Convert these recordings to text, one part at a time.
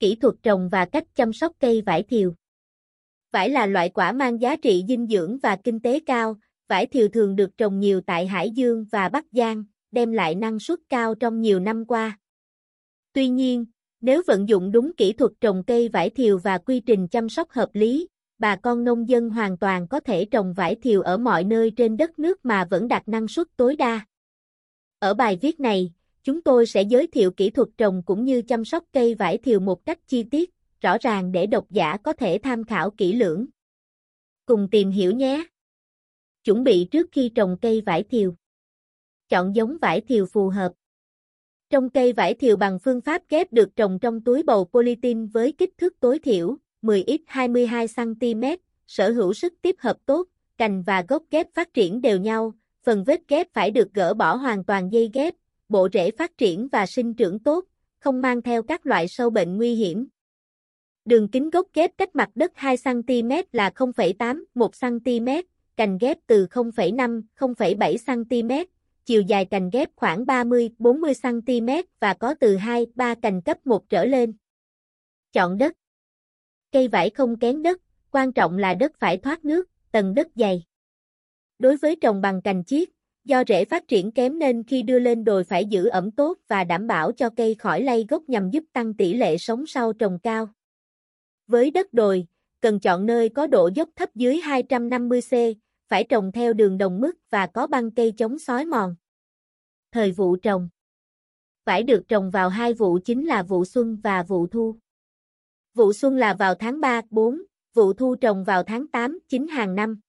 Kỹ thuật trồng và cách chăm sóc cây vải thiều Vải là loại quả mang giá trị dinh dưỡng và kinh tế cao, vải thiều thường được trồng nhiều tại Hải Dương và Bắc Giang, đem lại năng suất cao trong nhiều năm qua. Tuy nhiên, nếu vận dụng đúng kỹ thuật trồng cây vải thiều và quy trình chăm sóc hợp lý, bà con nông dân hoàn toàn có thể trồng vải thiều ở mọi nơi trên đất nước mà vẫn đạt năng suất tối đa. Ở bài viết này, chúng tôi sẽ giới thiệu kỹ thuật trồng cũng như chăm sóc cây vải thiều một cách chi tiết, rõ ràng để độc giả có thể tham khảo kỹ lưỡng. Cùng tìm hiểu nhé! Chuẩn bị trước khi trồng cây vải thiều. Chọn giống vải thiều phù hợp. Trồng cây vải thiều bằng phương pháp ghép được trồng trong túi bầu polytin với kích thước tối thiểu 10x22cm, sở hữu sức tiếp hợp tốt, cành và gốc ghép phát triển đều nhau, phần vết ghép phải được gỡ bỏ hoàn toàn dây ghép, bộ rễ phát triển và sinh trưởng tốt, không mang theo các loại sâu bệnh nguy hiểm. Đường kính gốc ghép cách mặt đất 2cm là 0,8, 1cm, cành ghép từ 0,5, 0,7 cm, chiều dài cành ghép khoảng 30, 40 cm và có từ 2, 3 cành cấp 1 trở lên. Chọn đất. Cây vải không kén đất, quan trọng là đất phải thoát nước, tầng đất dày. Đối với trồng bằng cành chiết, do rễ phát triển kém nên khi đưa lên đồi phải giữ ẩm tốt và đảm bảo cho cây khỏi lay gốc nhằm giúp tăng tỷ lệ sống sau trồng cao. Với đất đồi, cần chọn nơi có độ dốc thấp dưới 250C, phải trồng theo đường đồng mức và có băng cây chống sói mòn. Thời vụ trồng Phải được trồng vào hai vụ chính là vụ xuân và vụ thu. Vụ xuân là vào tháng 3, 4, vụ thu trồng vào tháng 8, 9 hàng năm.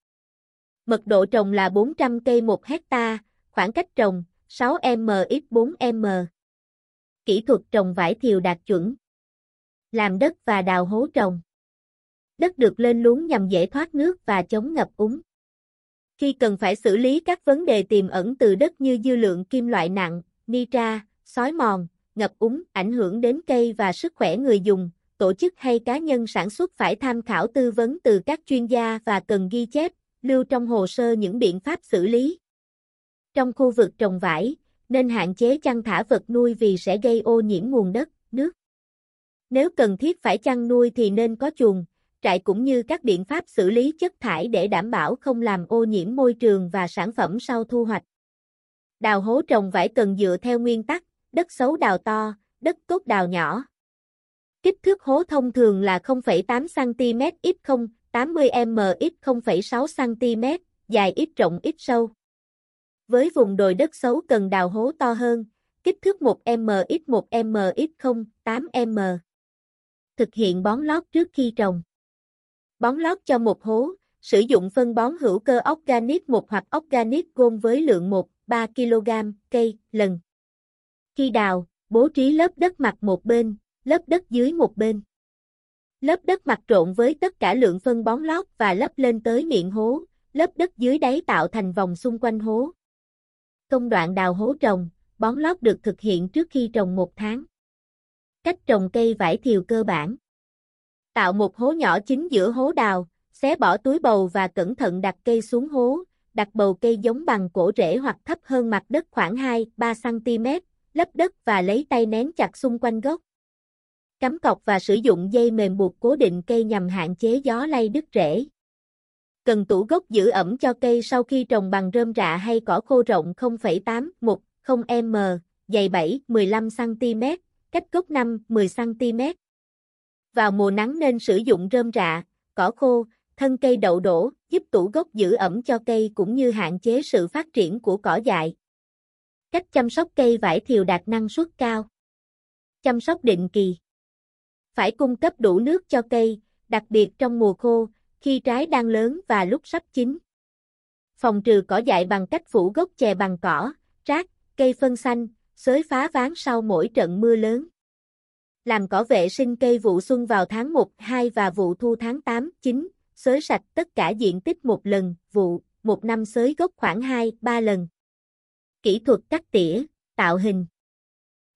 Mật độ trồng là 400 cây 1 hecta, khoảng cách trồng 6m x 4m. Kỹ thuật trồng vải thiều đạt chuẩn. Làm đất và đào hố trồng. Đất được lên luống nhằm dễ thoát nước và chống ngập úng. Khi cần phải xử lý các vấn đề tiềm ẩn từ đất như dư lượng kim loại nặng, nitra, sói mòn, ngập úng, ảnh hưởng đến cây và sức khỏe người dùng, tổ chức hay cá nhân sản xuất phải tham khảo tư vấn từ các chuyên gia và cần ghi chép, lưu trong hồ sơ những biện pháp xử lý. Trong khu vực trồng vải, nên hạn chế chăn thả vật nuôi vì sẽ gây ô nhiễm nguồn đất, nước. Nếu cần thiết phải chăn nuôi thì nên có chuồng, trại cũng như các biện pháp xử lý chất thải để đảm bảo không làm ô nhiễm môi trường và sản phẩm sau thu hoạch. Đào hố trồng vải cần dựa theo nguyên tắc, đất xấu đào to, đất tốt đào nhỏ. Kích thước hố thông thường là 0,8 cm x 0, 80 m x 0,6 cm, dài ít rộng ít sâu. Với vùng đồi đất xấu cần đào hố to hơn, kích thước 1 m x 1 m x 0, 8 m. Thực hiện bón lót trước khi trồng. Bón lót cho một hố, sử dụng phân bón hữu cơ organic 1 hoặc organic gồm với lượng 1, 3 kg cây lần. Khi đào, bố trí lớp đất mặt một bên, lớp đất dưới một bên. Lớp đất mặt trộn với tất cả lượng phân bón lót và lấp lên tới miệng hố, lớp đất dưới đáy tạo thành vòng xung quanh hố. Công đoạn đào hố trồng, bón lót được thực hiện trước khi trồng một tháng. Cách trồng cây vải thiều cơ bản Tạo một hố nhỏ chính giữa hố đào, xé bỏ túi bầu và cẩn thận đặt cây xuống hố, đặt bầu cây giống bằng cổ rễ hoặc thấp hơn mặt đất khoảng 2-3 cm, lấp đất và lấy tay nén chặt xung quanh gốc. Cắm cọc và sử dụng dây mềm buộc cố định cây nhằm hạn chế gió lay đứt rễ. Cần tủ gốc giữ ẩm cho cây sau khi trồng bằng rơm rạ hay cỏ khô rộng 0,8-1,0m, dày 7, 15 cm, cách gốc 5, 10 cm. Vào mùa nắng nên sử dụng rơm rạ, cỏ khô, thân cây đậu đổ, giúp tủ gốc giữ ẩm cho cây cũng như hạn chế sự phát triển của cỏ dại. Cách chăm sóc cây vải thiều đạt năng suất cao. Chăm sóc định kỳ. Phải cung cấp đủ nước cho cây, đặc biệt trong mùa khô, khi trái đang lớn và lúc sắp chín. Phòng trừ cỏ dại bằng cách phủ gốc chè bằng cỏ, rác, cây phân xanh, xới phá ván sau mỗi trận mưa lớn làm cỏ vệ sinh cây vụ xuân vào tháng 1, 2 và vụ thu tháng 8, 9, xới sạch tất cả diện tích một lần, vụ, một năm xới gốc khoảng 2, 3 lần. Kỹ thuật cắt tỉa, tạo hình.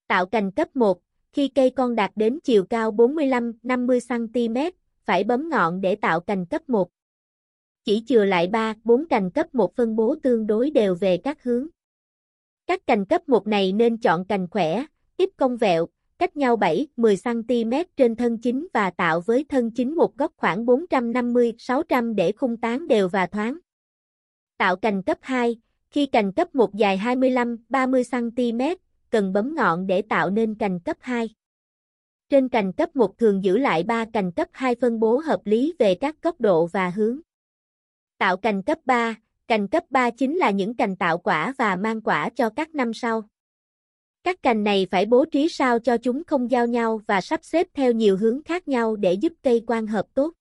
Tạo cành cấp 1, khi cây con đạt đến chiều cao 45-50 cm, phải bấm ngọn để tạo cành cấp 1. Chỉ chừa lại 3, 4 cành cấp 1 phân bố tương đối đều về các hướng. Các cành cấp 1 này nên chọn cành khỏe, ít cong vẹo, cách nhau 7-10cm trên thân chính và tạo với thân chính một góc khoảng 450-600 để khung tán đều và thoáng. Tạo cành cấp 2, khi cành cấp 1 dài 25-30cm, cần bấm ngọn để tạo nên cành cấp 2. Trên cành cấp 1 thường giữ lại 3 cành cấp 2 phân bố hợp lý về các góc độ và hướng. Tạo cành cấp 3, cành cấp 3 chính là những cành tạo quả và mang quả cho các năm sau. Các cành này phải bố trí sao cho chúng không giao nhau và sắp xếp theo nhiều hướng khác nhau để giúp cây quang hợp tốt.